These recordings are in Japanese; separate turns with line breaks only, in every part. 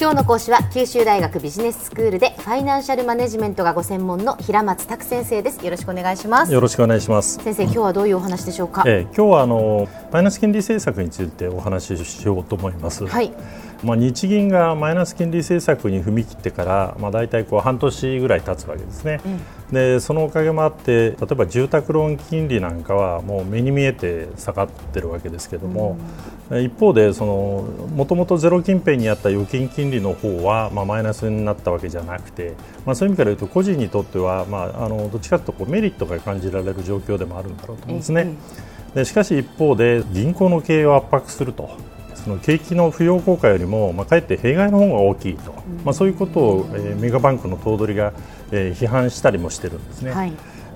今日の講師は九州大学ビジネススクールでファイナンシャルマネジメントがご専門の平松卓先生です。よろしくお願いします。
よろしくお願いします。
先生今日はどういうお話でしょうか、
えー、今日はあのマイナス金利政策についてお話ししようと思います。
はい。
まあ、日銀がマイナス金利政策に踏み切ってから、まあ、大体こう半年ぐらい経つわけですね、うん、でそのおかげもあって例えば住宅ローン金利なんかはもう目に見えて下がってるわけですけども、うん、一方でもともとゼロ近辺にあった預金金利の方は、まあ、マイナスになったわけじゃなくて、まあ、そういう意味から言うと個人にとっては、まあ、あのどっちかというとこうメリットが感じられる状況でもあるんだろうと思うんですね。でしかし一方で銀行の経営を圧迫するとその景気の浮揚効果よりも、まあ、かえって弊害の方が大きいと、まあ、そういうことを、えー、メガバンクの頭取が、えー、批判したりもしてるんですね。はい。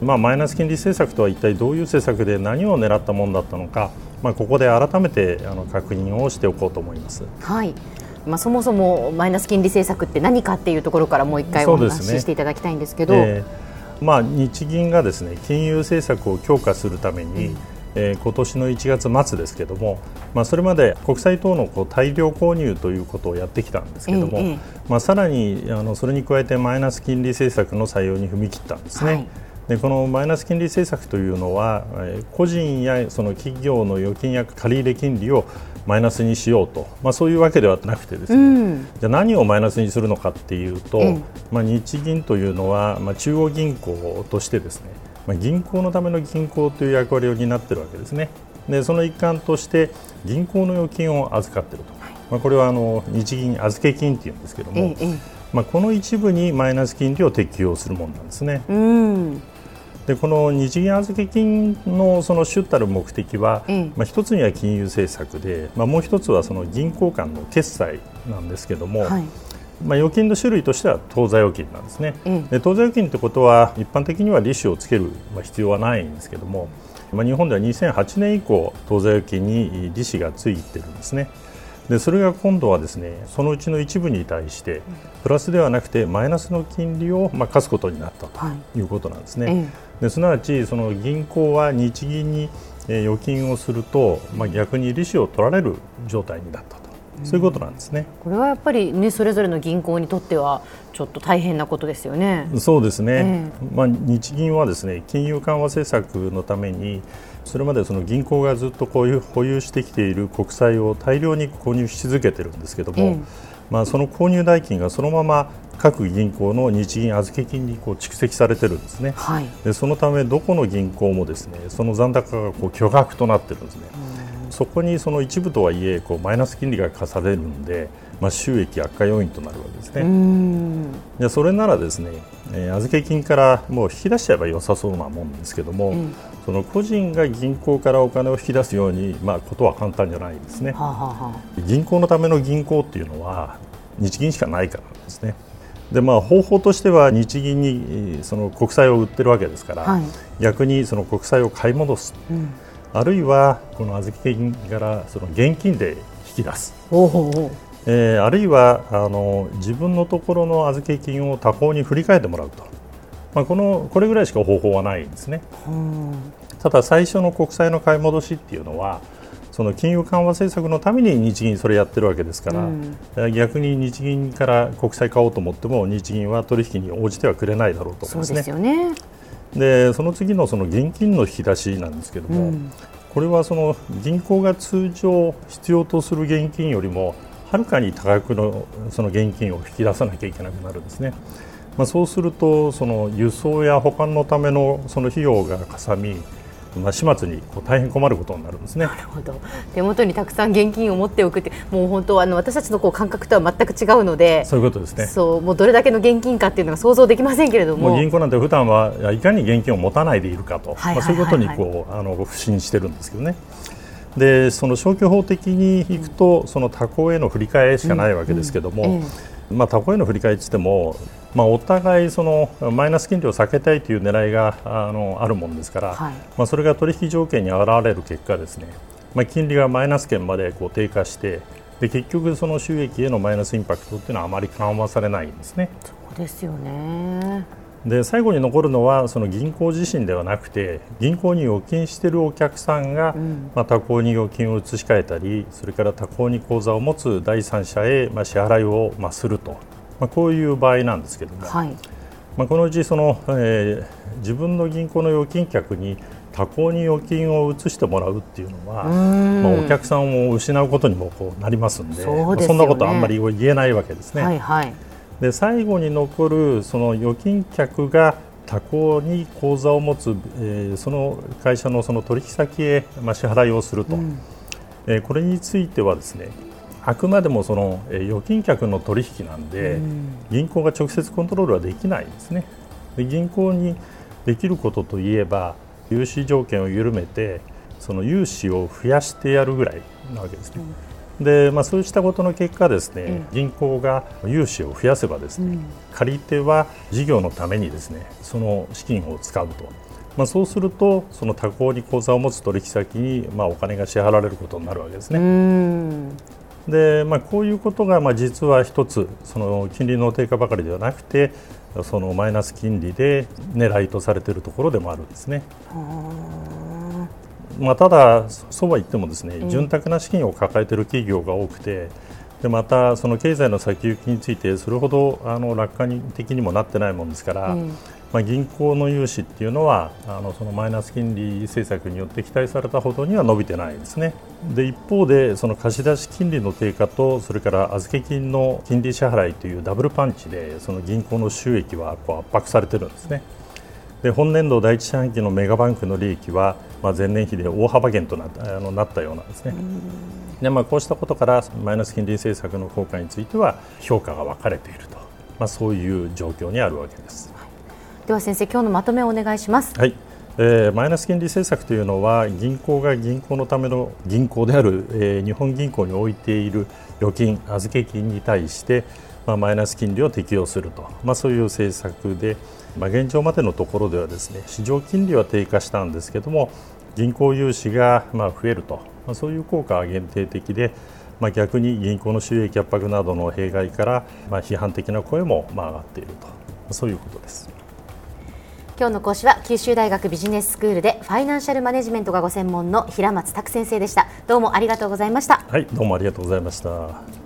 まあ、マイナス金利政策とは一体どういう政策で何を狙ったものだったのか、まあ、ここで改めてあの確認をしておこうと思います。
はい。まあ、そもそもマイナス金利政策って何かっていうところからもう一回お話ししていただきたいんですけど、ねえ
ー、まあ、日銀がですね金融政策を強化するために、うんえー、今年の1月末ですけれども、まあ、それまで国債等のこう大量購入ということをやってきたんですけれども、ええ、まあ、さらにあのそれに加えてマイナス金利政策の採用に踏み切ったんですね。はい。でこのマイナス金利政策というのは個人やその企業の預金や借入金利をマイナスにしようと、まあ、そういうわけではなくてですね、うん、じゃ何をマイナスにするのかっていうと、うん、まあ、日銀というのは、まあ、中央銀行としてですねまあ、銀行のための銀行という役割を担っているわけですね。でその一環として銀行の預金を預かっていると、まあ、これはあの日銀預け金っていうんですけども、ええ、まあ、この一部にマイナス金利を適用するものなんですね。うん。でこの日銀預け金のその主たる目的は、まあ、一つには金融政策で、まあ、もう一つはその銀行間の決済なんですけども、はいまあ、預金の種類としては当座預金なんですね、うん、で当座預金ということは一般的には利子をつける必要はないんですけども、まあ、日本では2008年以降当座預金に利子がついてるんですね。でそれが今度はですねそのうちの一部に対してプラスではなくてマイナスの金利をまあ課すことになったとい。うことなんですね、はい、ですなわちその銀行は日銀に預金をすると、まあ、逆に利子を取られる状態になったとそういうことなんですね。
これはやっぱりねそれぞれの銀行にとってはちょっと大変なことですよね。
そうですね。えー、まあ日銀はですね金融緩和政策のためにそれまでその銀行がずっとこういう保有してきている国債を大量に購入し続けてるんですけども、えー、まあその購入代金がそのまま各銀行の日銀預け金にこう蓄積されてるんですね、はい、でそのためどこの銀行もですねその残高がこう巨額となってるんですね。そこにその一部とはいえこうマイナス金利が課されるんで、まあ、収益悪化要因となるわけですね。じゃそれならですね、えー、預け金からもう引き出しちゃえば良さそうなもんですけども、うん、その個人が銀行からお金を引き出すように、まあ、ことは簡単じゃないですね、はあはあ、銀行のための銀行っていうのは日銀しかないからですね。でまあ、方法としては日銀にその国債を売ってるわけですから、はい、逆にその国債を買い戻す、うん、あるいはこの預け金からその現金で引き出す。えー、あるいはあの自分のところの預け金を他方に振り替えてもらうと、まあ、このこれぐらいしか方法はないんですね。ただ最初の国債の買い戻しっていうのはその金融緩和政策のために日銀それやってるわけですから、うん、逆に日銀から国債買おうと思っても日銀は取引に応じてはくれないだろうと思いますね。
そうですよね
でその次のその現金の引き出しなんですけども、うん、これはその銀行が通常必要とする現金よりもはるかに多額のその現金を引き出さなきゃいけなくなるんですね。まあ、そうするとその輸送や保管のためのその費用がかさみまあ、始末にこう大変困ることになるんですね。
なるほど。手元にたくさん現金を持っておくってもう本当あの私たちのこう感覚とは全く違うので
そういうことですね。
そうもうどれだけの現金かっていうのが想像できませんけれども。
銀行なんて普段はいかに現金を持たないでいるかと、まあ、そういうことにこうあの不信してるんですけどね。でその消去法的にいくと、その他行への振り替えしかないわけですけども、まあ、他行への振り替えといってもまあ、お互いそのマイナス金利を避けたいという狙いがあのあるものですから、はい、まあ、それが取引条件に現れる結果ですね、まあ、金利がマイナス圏までこう低下してで結局、その収益へのマイナスインパクトというのはあまり緩和されないんですね。
そうですよね
で最後に残るのはその銀行自身ではなくて銀行に預金しているお客さんが、うん、まあ、他行に預金を移し替えたりそれから他行に口座を持つ第三者へ、まあ、支払いを、まあ、すると、まあ、こういう場合なんですけども、はい、まあ、このうちその、えー、自分の銀行の預金客に他行に預金を移してもらうっていうのは、まあ、お客さんを失うことにもこうなりますんでそ、ね、そんなことあんまり言えないわけですね。はいはい、で最後に残るその預金客が他行に口座を持つ、えー、その会社のその取引先へ、まあ、支払いをすると、うん、えー、これについてはですねあくまでもその、えー、預金客の取引なんで、うん、銀行が直接コントロールはできないんですね。で銀行にできることといえば融資条件を緩めてその融資を増やしてやるぐらいなわけですね。うん、でまあ、そうしたことの結果ですね、うん、銀行が融資を増やせばですね、うん、借り手は事業のためにですねその資金を使うと、まあ、そうするとその他行に口座を持つ取引先に、まあ、お金が支払われることになるわけですね。でまあ、こういうことがまあ実は一つその金利の低下ばかりではなくてそのマイナス金利で狙いとされているところでもあるんですね。まあ、ただ、そうは言ってもですね、潤沢な資金を抱えている企業が多くてでまた、その経済の先行きについてそれほどあの楽観的にもなってないものですから、うん、まあ、銀行の融資っていうのはあのそのマイナス金利政策によって期待されたほどには伸びてないですね。で一方でその貸し出し金利の低下とそれから預け金の金利支払いというダブルパンチでその銀行の収益はこう圧迫されてるんですね。で本年度第一四半期のメガバンクの利益は、まあ、前年比で大幅減となったあのなったようなんですね。でまあ、こうしたことからマイナス金利政策の効果については評価が分かれていると、まあ、そういう状況にあるわけです。
では先生今日のまとめをお願いします。
はいえー、マイナス金利政策というのは銀行が銀行のための銀行である、えー、日本銀行に置いている預金、預け金に対して、まあ、マイナス金利を適用すると、まあ、そういう政策で、まあ、現状までのところではですね市場金利は低下したんですけども銀行融資がまあ増えると、まあ、そういう効果は限定的で、まあ、逆に銀行の収益圧迫などの弊害からまあ批判的な声もまあ上がっていると。そういうことです。
今日の講師は九州大学ビジネススクールでファイナンシャルマネジメントがご専門の平松卓先生でした。どうもありがとうございました。
はいどうもありがとうございました